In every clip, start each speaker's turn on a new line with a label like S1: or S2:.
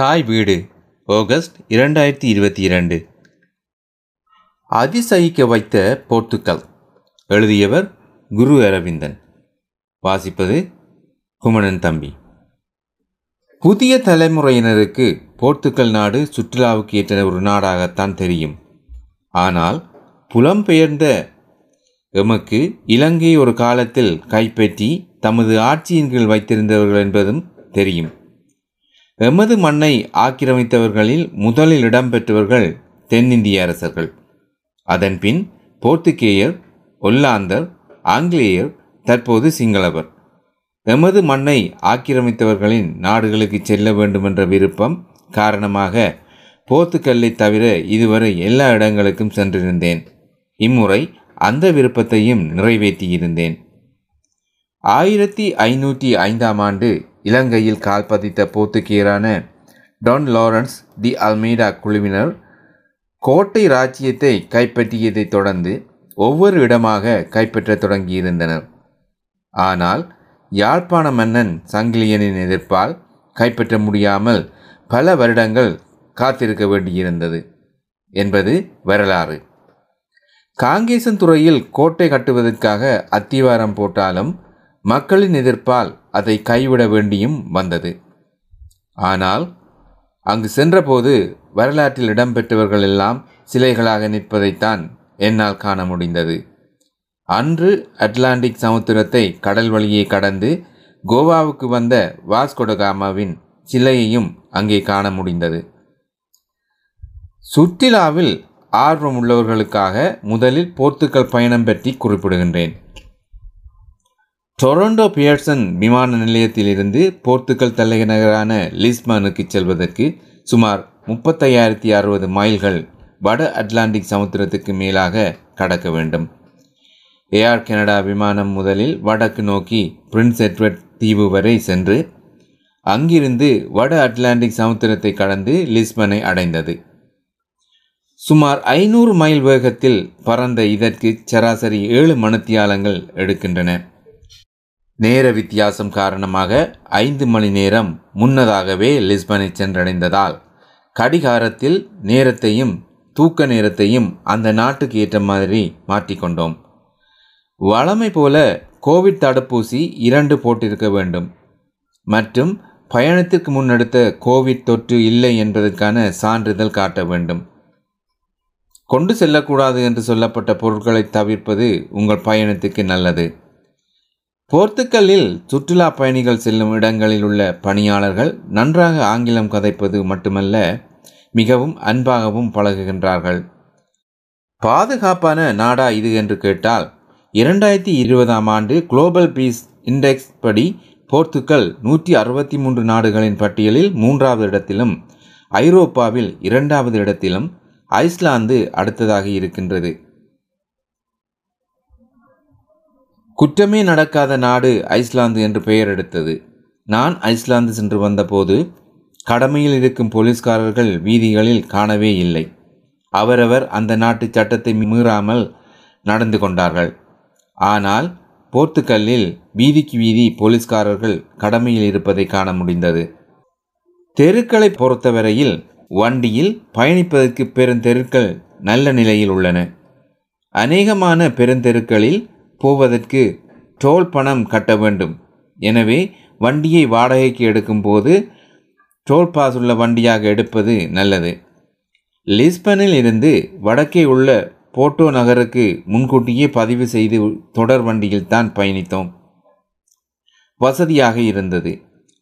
S1: தாய் வீடு ஆகஸ்ட் இரண்டாயிரத்தி இருபத்தி இரண்டு. அதிசயிக்க வைத்த போர்த்துக்கல் எழுதியவர் குரு அரவிந்தன். வாசிப்பது குமணன் தம்பி. புதிய தலைமுறையினருக்கு போர்த்துக்கல் நாடு சுற்றுலாவுக்கு ஏற்ற ஒரு நாடாகத்தான் தெரியும். ஆனால் புலம்பெயர்ந்த எமக்கு இலங்கை ஒரு காலத்தில் கைப்பற்றி தமது ஆட்சியின் கீழ் வைத்திருந்தவர்கள் என்பதும் தெரியும். எமது மண்ணை ஆக்கிரமித்தவர்களில் முதலில் இடம்பெற்றவர்கள் தென்னிந்திய அரசர்கள். அதன்பின் போர்த்துகேயர் ஒல்லாந்தர் ஆங்கிலேயர் தற்போது சிங்களவர். எமது மண்ணை ஆக்கிரமித்தவர்களின் நாடுகளுக்கு செல்ல வேண்டுமென்ற விருப்பம் காரணமாக போர்த்துக்கல்லை தவிர இதுவரை எல்லா இடங்களுக்கும் சென்றிருந்தேன். இம்முறை அந்த விருப்பத்தையும் நிறைவேற்றியிருந்தேன். ஆயிரத்தி ஐநூற்றி ஐந்தாம் ஆண்டு இலங்கையில் கால்பதித்த போர்த்துகீயரான டான் லாரன்ஸ் தி அல்மீடா குழுவினர் கோட்டை ராஜ்யத்தை கைப்பற்றியதைத் தொடர்ந்து ஒவ்வொரு இடமாக கைப்பற்ற தொடங்கியிருந்தனர். ஆனால் யாழ்ப்பாண மன்னன் சங்கிலியனின் எதிர்ப்பால் கைப்பற்ற முடியாமல் பல வருடங்கள் காத்திருக்க வேண்டியிருந்தது என்பது வரலாறு. காங்கேசன் துறையில் கோட்டை கட்டுவதற்காக அத்திவாரம் போட்டாலும் மக்களின் எதிர்ப்பால் அதை கைவிட வேண்டியும் வந்தது. ஆனால் அங்கு சென்றபோது வரலாற்றில் இடம்பெற்றவர்கள் எல்லாம் சிலைகளாக நிற்பதைத்தான் என்னால் காண முடிந்தது. அன்று அட்லாண்டிக் சமுத்திரத்தை கடல் வழியே கடந்து கோவாவுக்கு வந்த வாஸ்கொடகாமாவின் சிலையையும் அங்கே காண முடிந்தது. சுற்றுலாவில் ஆர்வம் உள்ளவர்களுக்காக முதலில் போர்த்துக்கல் பயணம் பற்றி குறிப்பிடுகின்றேன். டொரண்டோ பியர்சன் விமான நிலையத்திலிருந்து போர்த்துக்கல் தலைநகரான லிஸ்பனுக்கு செல்வதற்கு சுமார் முப்பத்தையாயிரத்தி அறுபது மைல்கள் வட அட்லாண்டிக் சமுத்திரத்துக்கு மேலாக கடக்க வேண்டும். ஏஆர் கனடா விமானம் முதலில் வடக்கு நோக்கி பிரின்ஸ் எட்வர்ட் தீவு வரை சென்று அங்கிருந்து வட அட்லாண்டிக் சமுத்திரத்தை கடந்து லிஸ்பனை அடைந்தது. சுமார் ஐநூறு மைல் வேகத்தில் பறந்த இதற்கு சராசரி ஏழு மணித்தியாலங்கள் எடுக்கின்றன. நேர வித்தியாசம் காரணமாக ஐந்து மணி நேரம் முன்னதாகவே லிஸ்பனை சென்றடைந்ததால் கடிகாரத்தில் நேரத்தையும் தூக்க நேரத்தையும் அந்த நாட்டுக்கு ஏற்ற மாதிரி மாற்றிக்கொண்டோம் வழமை போல கோவிட் தடுப்பூசி இரண்டு போட்டிருக்க வேண்டும். மற்றும் பயணத்திற்கு முன்னெடுத்த கோவிட் தொற்று இல்லை என்பதற்கான சான்றிதழ் காட்ட வேண்டும். கொண்டு செல்லக்கூடாது என்று சொல்லப்பட்ட பொருட்களை தவிர்ப்பது உங்கள் பயணத்துக்கு நல்லது. போர்த்துக்கல்லில் சுற்றுலா பயணிகள் செல்லும் இடங்களில் உள்ள பணியாளர்கள் நன்றாக ஆங்கிலம் கதைப்பது மட்டுமல்ல மிகவும் அன்பாகவும் பழகுகின்றார்கள். பாதுகாப்பான நாடா இது என்று கேட்டால் இரண்டாயிரத்தி இருபதாம் ஆண்டு குளோபல் பீஸ் இண்டெக்ஸ் படி போர்த்துக்கல் நூற்றி அறுபத்தி மூன்று நாடுகளின் பட்டியலில் மூன்றாவது இடத்திலும் ஐரோப்பாவில் இரண்டாவது இடத்திலும் ஐஸ்லாந்து அடுத்ததாக இருக்கின்றது. குற்றமே நடக்காத நாடு ஐஸ்லாந்து என்று பெயர் எடுத்தது. நான் ஐஸ்லாந்து சென்று வந்தபோது கடமையில் இருக்கும் போலீஸ்காரர்கள் வீதிகளில் காணவே இல்லை. அவரவர் அந்த நாட்டு சட்டத்தை மீறாமல் நடந்து கொண்டார்கள். ஆனால் போர்த்துக்கல்லில் வீதிக்கு வீதி போலீஸ்காரர்கள் கடமையில் இருப்பதை காண முடிந்தது. தெருக்களை பொறுத்தவரையில் வண்டியில் பயணிப்பதற்கு பெருந்தெருக்கள் நல்ல நிலையில் உள்ளன. அநேகமான பெருந்தெருக்களில் போவதற்கு டோல் பணம் கட்ட வேண்டும். எனவே வண்டியை வாடகைக்கு எடுக்கும்போது டோல் பாஸ் உள்ள வண்டியாக எடுப்பது நல்லது. லிஸ்பனில் இருந்து வடக்கே உள்ள போட்டோ நகருக்கு முன்கூட்டியே பதிவு செய்து தொடர் வண்டியில் தான் பயணித்தோம். வசதியாக இருந்தது.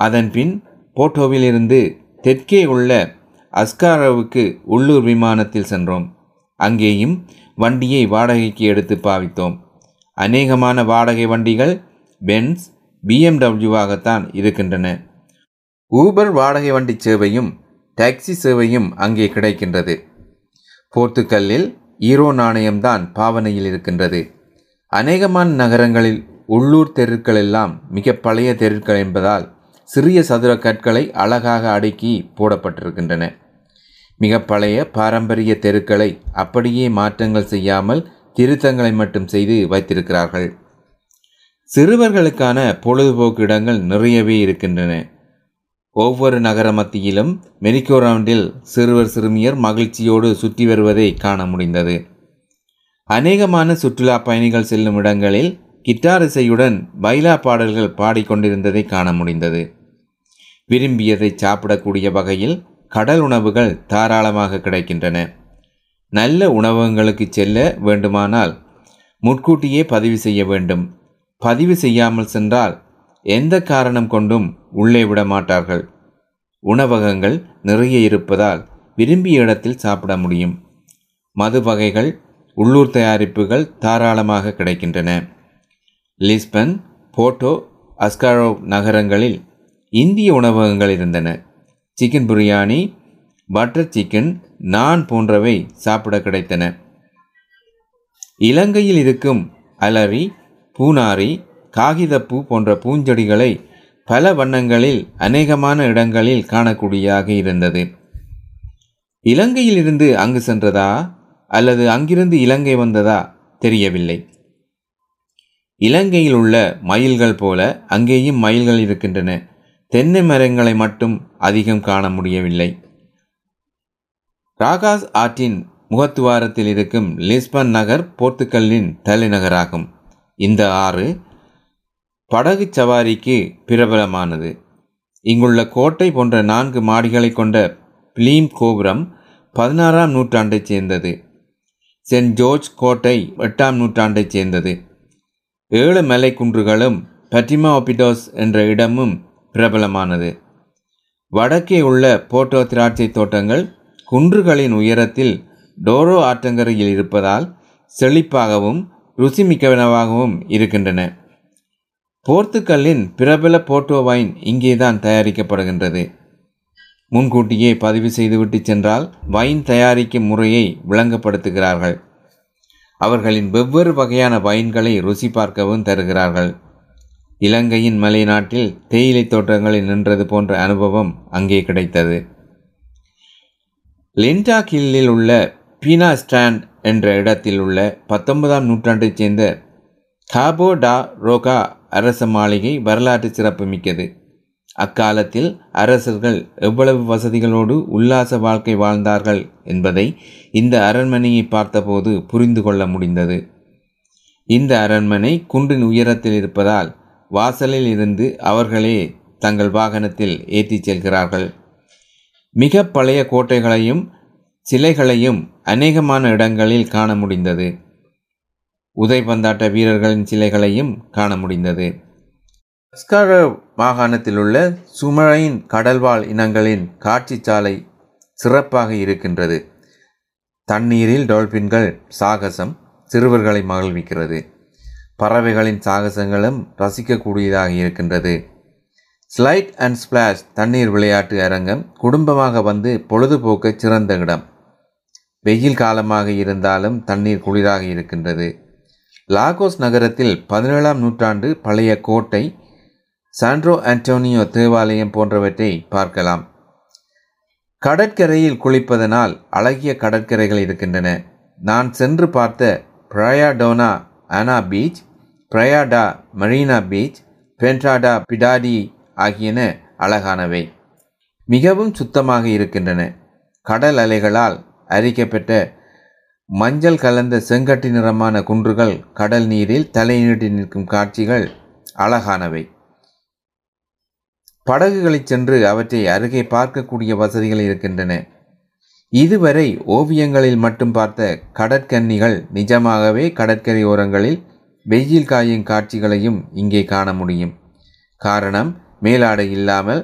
S1: அதன்பின் போட்டோவிலிருந்து தெற்கே உள்ள அஸ்காரோவுக்கு உள்ளூர் விமானத்தில் சென்றோம். அங்கேயும் வண்டியை வாடகைக்கு எடுத்து பாவித்தோம். அநேகமான வாடகை வண்டிகள் பென்ஸ் பிஎம்டபிள்யூவாகத்தான் இருக்கின்றன. ஊபர் வாடகை வண்டி சேவையும் டாக்ஸி சேவையும் அங்கே கிடைக்கின்றது. போர்த்துக்கல்லில் ஈரோ நாணயம்தான் பாவனையில் இருக்கின்றது. அநேகமான நகரங்களில் உள்ளூர் தெருக்கள் எல்லாம் மிக பழைய தெருக்கள் என்பதால் சிறிய சதுர கற்களை அழகாக அடுக்கி போடப்பட்டிருக்கின்றன. மிக பழைய பாரம்பரிய தெருக்களை அப்படியே மாற்றங்கள் செய்யாமல் திருத்தங்களை மட்டும் செய்து வைத்திருக்கிறார்கள். சிறுவர்களுக்கான பொழுதுபோக்கு இடங்கள் நிறையவே இருக்கின்றன. ஒவ்வொரு நகர மத்தியிலும் மெரிக்கோ ரவுண்டில் சிறுவர் சிறுமியர் மகிழ்ச்சியோடு சுற்றி வருவதை காண முடிந்தது. அநேகமான சுற்றுலா பயணிகள் செல்லும் இடங்களில் கிட்டார் இசையுடன் பைலா பாடல்கள் பாடிக்கொண்டிருந்ததை காண முடிந்தது. விரும்பியதை சாப்பிடக்கூடிய வகையில் கடல் உணவுகள் தாராளமாக கிடைக்கின்றன. நல்ல உணவகங்களுக்கு செல்ல வேண்டுமானால் முன்கூட்டியே பதிவு செய்ய வேண்டும். பதிவு செய்யாமல் சென்றால் எந்த காரணம் கொண்டும் உள்ளே விட மாட்டார்கள். உணவகங்கள் நிறைய இருப்பதால் விரும்பிய இடத்தில் சாப்பிட முடியும். மது வகைகள் உள்ளூர் தயாரிப்புகள் தாராளமாக கிடைக்கின்றன. லிஸ்பன் போட்டோ அஸ்காரோ நகரங்களில் இந்திய உணவகங்கள் இருந்தன. சிக்கன் பிரியாணி பட்டர் சிக்கன் நான் போன்றவை சாப்பிட கிடைத்தன. இலங்கையில் இருக்கும் அலரி பூனாரி காகிதப்பூ போன்ற பூஞ்செடிகளை பல வண்ணங்களில் அநேகமான இடங்களில் காணக்கூடியதாக இருந்தது. இலங்கையில் இருந்து அங்கு சென்றதா அல்லது அங்கிருந்து இலங்கை வந்ததா தெரியவில்லை. இலங்கையில் உள்ள மயில்கள் போல அங்கேயும் மயில்கள் இருக்கின்றன. தென்னை மரங்களை மட்டும் அதிகம் காண முடியவில்லை. ராகாஸ் ஆற்றின் முகத்துவாரத்தில் இருக்கும் லிஸ்பன் நகர் போர்த்துக்கல்லின் தலைநகராகும். இந்த ஆறு படகு சவாரிக்கு பிரபலமானது. இங்குள்ள கோட்டை போன்ற நான்கு மாடிகளை கொண்ட பிலீம் கோபுரம் பதினாறாம் நூற்றாண்டைச் சேர்ந்தது. சென்ட் ஜோர்ஜ் கோட்டை எட்டாம் நூற்றாண்டைச் சேர்ந்தது. ஏழு மலை குன்றுகளும் பட்டிமா ஒபிடோஸ் என்ற இடமும் பிரபலமானது. வடக்கே உள்ள போட்டோ திராட்சை தோட்டங்கள் குன்றுகளின் உயரத்தில் டோரோ ஆற்றங்கரையில் இருப்பதால் செழிப்பாகவும் ருசிமிக்கவனவாகவும் இருக்கின்றன. போர்த்துக்கல்லின் பிரபல போர்ட்டோ வைன் இங்கேதான் தயாரிக்கப்படுகின்றது. முன்கூட்டியே பதிவு செய்துவிட்டு சென்றால் வைன் தயாரிக்கும் முறையை விளங்கப்படுத்துகிறார்கள். அவர்களின் வெவ்வேறு வகையான வைன்களை ருசி பார்க்கவும் தருகிறார்கள். இலங்கையின் மலைநாட்டில் தேயிலை தோட்டங்களில் நின்றது போன்ற அனுபவம் அங்கே கிடைத்தது. லிண்டா கில்லில் உள்ள பீனா ஸ்டாண்ட் என்ற இடத்தில் உள்ள பத்தொன்பதாம் நூற்றாண்டைச் சேர்ந்த காபோ டா ரோகா அரச மாளிகை வரலாற்று சிறப்பு மிக்கது. அக்காலத்தில் அரசர்கள் எவ்வளவு வசதிகளோடு உல்லாச வாழ்க்கை வாழ்ந்தார்கள் என்பதை இந்த அரண்மனையை பார்த்தபோது புரிந்து கொள்ள முடிந்தது. இந்த அரண்மனை குன்றின் உயரத்தில் இருப்பதால் வாசலில் இருந்து அவர்களே தங்கள் வாகனத்தில் ஏற்றிச் செல்கிறார்கள். மிக பழைய கோட்டைகளையும் சிலைகளையும் அநேகமான இடங்களில் காண முடிந்தது. உதைபந்தாட்ட வீரர்களின் சிலைகளையும் காண முடிந்தது. ஸ்கார மாகாணத்தில் உள்ள சுமழையின் கடல்வாழ் இனங்களின் காட்சி சாலை சிறப்பாக இருக்கின்றது. தண்ணீரில் டால்பின்கள் சாகசம் சிறுவர்களை மகிழ்விக்கிறது. பறவைகளின் சாகசங்களும் ரசிக்கக்கூடியதாக இருக்கின்றது. ஸ்லைட் அண்ட் ஸ்பிளாஷ் தண்ணீர் விளையாட்டு அரங்கம் குடும்பமாக வந்து பொழுதுபோக்க சிறந்த இடம். வெயில் காலமாக இருந்தாலும் தண்ணீர் குளிராக இருக்கின்றது. லாகோஸ் நகரத்தில் பதினேழாம் நூற்றாண்டு பழைய கோட்டை சாண்ட்ரோ ஆண்டோனியோ தேவாலயம் போன்றவற்றை பார்க்கலாம். கடற்கரையில் குளிப்பதனால் அழகிய கடற்கரைகள் இருக்கின்றன. நான் சென்று பார்த்த பிரயாடோனா அனா பீச் பிரயாடா மரீனா பீச் பென்ட்ராடா பிடாடி ஆகியன அழகானவை. மிகவும் சுத்தமாக இருக்கின்றன. கடல் அலைகளால் அரிக்கப்பட்ட மஞ்சள் கலந்த செங்கட்டி நிறமான குன்றுகள் கடல் நீரில் தலைநீட்டி நிற்கும் காட்சிகள் அழகானவை. படகுகளை சென்று அவற்றை அருகே பார்க்கக்கூடிய வசதிகள் இருக்கின்றன. இதுவரை ஓவியங்களில் மட்டும் பார்த்த கடற்கன்னிகள் நிஜமாகவே கடற்கரை ஓரங்களில் வெயில் காயும் காட்சிகளையும் இங்கே காண முடியும். காரணம் மேலாடை இல்லாமல்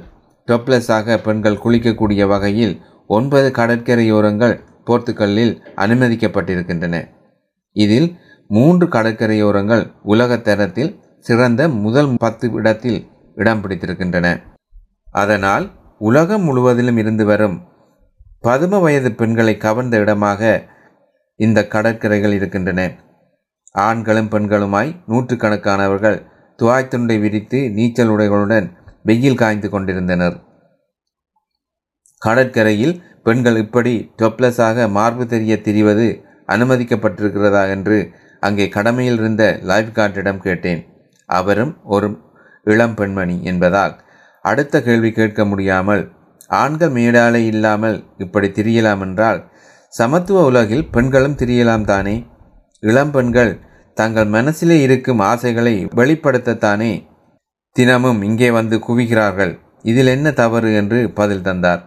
S1: டொப்லெஸ்ஸாக பெண்கள் குளிக்கக்கூடிய வகையில் ஒன்பது கடற்கரையோரங்கள் போர்த்துக்கல்லில் அனுமதிக்கப்பட்டிருக்கின்றன. இதில் மூன்று கடற்கரையோரங்கள் உலகத்தரத்தில் சிறந்த முதல் பத்து இடத்தில் இடம் பிடித்திருக்கின்றன. அதனால் உலகம் முழுவதிலும் இருந்து வரும் பதும வயது பெண்களை கவர்ந்த இடமாக இந்த கடற்கரைகள் இருக்கின்றன. ஆண்களும் பெண்களுமாய் நூற்றுக்கணக்கானவர்கள் துவாய்த்துண்டை விரித்து நீச்சல் உடைகளுடன் வெயில் காய்ந்து கொண்டிருந்தனர். கடற்கரையில் பெண்கள் இப்படி டொப்லஸாக மார்பு தெரிய திரிவது அனுமதிக்கப்பட்டிருக்கிறதா என்று அங்கே கடமையில் இருந்த லைஃப் கார்டிடம் கேட்டேன். அவரும் ஒரு இளம் பெண்மணி என்பதால் அடுத்த கேள்வி கேட்க முடியாமல் ஆண்கள் மேடாலை இல்லாமல் இப்படி திரியலாம் என்றால் சமத்துவ உலகில் பெண்களும் திரியலாம் தானே? இளம் பெண்கள் தங்கள் மனசிலே இருக்கும் ஆசைகளை வெளிப்படுத்தத்தானே தினமும் இங்கே வந்து குவிகிறார்கள். இதில் என்ன தவறு என்று பதில் தந்தார்.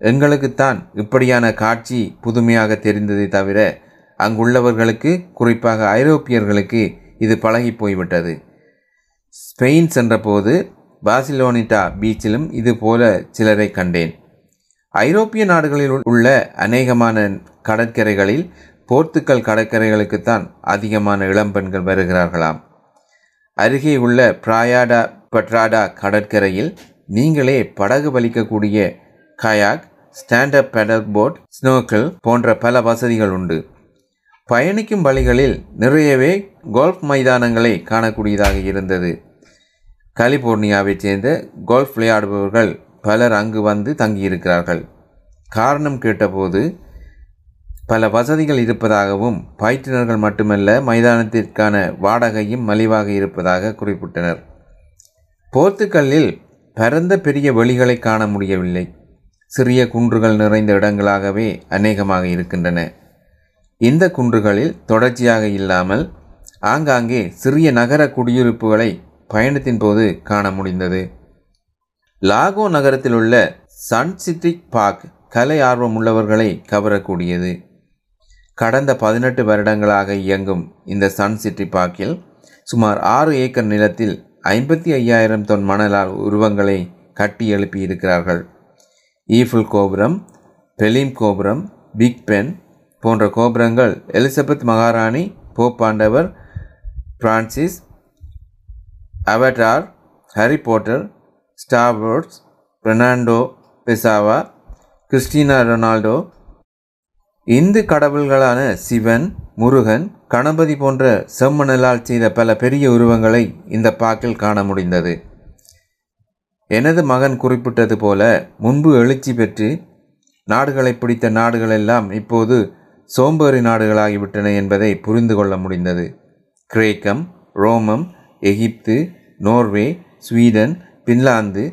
S1: எங்களுக்குத்தான் இப்படியான காட்சி புதுமையாக தெரிந்ததை தவிர அங்குள்ளவர்களுக்கு குறிப்பாக ஐரோப்பியர்களுக்கு இது பழகி போய்விட்டது. ஸ்பெயின் சென்றபோது பாசிலோனிட்டா பீச்சிலும் இது போல சிலரை கண்டேன். ஐரோப்பிய நாடுகளில் உள்ள அநேகமான கடற்கரைகளில் போர்த்துக்கல் கடற்கரைகளுக்குத்தான் அதிகமான இளம்பெண்கள் வருகிறார்களாம். அருகே உள்ள பிராயாடா பட்ராடா கடற்கரையில் நீங்களே படகு வலிக்கக்கூடிய kayak stand up paddle boat snorkel போன்ற பல வசதிகள் உண்டு. பயணிக்கும் வழிகளில் நிறையவே கோல்ஃப் மைதானங்களை காணக்கூடியதாக இருந்தது. கலிபோர்னியாவைச் சேர்ந்த கோல்ஃப் விளையாடுபவர்கள் பலர் அங்கு வந்து தங்கியிருக்கிறார்கள். காரணம் கேட்டபோது பல வசதிகள் இருப்பதாகவும் பயிற்றுனர்கள் மட்டுமல்ல மைதானத்திற்கான வாடகையும் மலிவாக இருப்பதாக குறிப்பிட்டனர். போர்த்துக்கல்லில் பரந்த பெரிய வெளிகளை காண முடியவில்லை. சிறிய குன்றுகள் நிறைந்த இடங்களாகவே அநேகமாக இருக்கின்றன. இந்த குன்றுகளில் தொடர்ச்சியாக இல்லாமல் ஆங்காங்கே சிறிய நகர குடியிருப்புகளை பயணத்தின் போது காண முடிந்தது. லாகோ நகரத்தில் உள்ள சன் சிட்ரிக் பார்க் கலை ஆர்வம் உள்ளவர்களை கவரக்கூடியது. கடந்த பதினெட்டு வருடங்களாக இயங்கும் இந்த சன் சிட்டி பார்க்கில் சுமார் ஆறு ஏக்கர் நிலத்தில் ஐம்பத்தி ஐயாயிரம் தொன் மணலால் உருவங்களை கட்டி எழுப்பி இருக்கிறார்கள் ஈஃபில் கோபுரம் பெலிம் கோபுரம் பிக் பென் போன்ற கோபுரங்கள் எலிசபெத் மகாராணி போப்பாண்டவர் Francis Avatar Harry Potter Star Wars Fernando Pessoa Cristiano Ronaldo Hindu கடவுள்களான Sivan Murugan Ganapathi போன்ற செம்மணலால் செய்த பல பெரிய உருவங்களை இந்த பாக்கில் காண முடிந்தது. எனது மகன் குறிப்பிட்டது போல முன்பு எழுச்சி பெற்று நாடுகளை பிடித்த நாடுகளெல்லாம் இப்போது சோம்பேறி நாடுகளாகிவிட்டன என்பதை புரிந்து கொள்ள முடிந்தது. கிரேக்கம் ரோமம் எகிப்து நோர்வே ஸ்வீடன் பின்லாந்து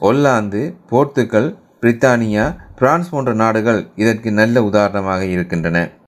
S1: ஒல்லாந்து போர்த்துக்கல் பிரித்தானியா பிரான்ஸ் போன்ற நாடுகள் இதற்கு நல்ல உதாரணமாக இருக்கின்றன.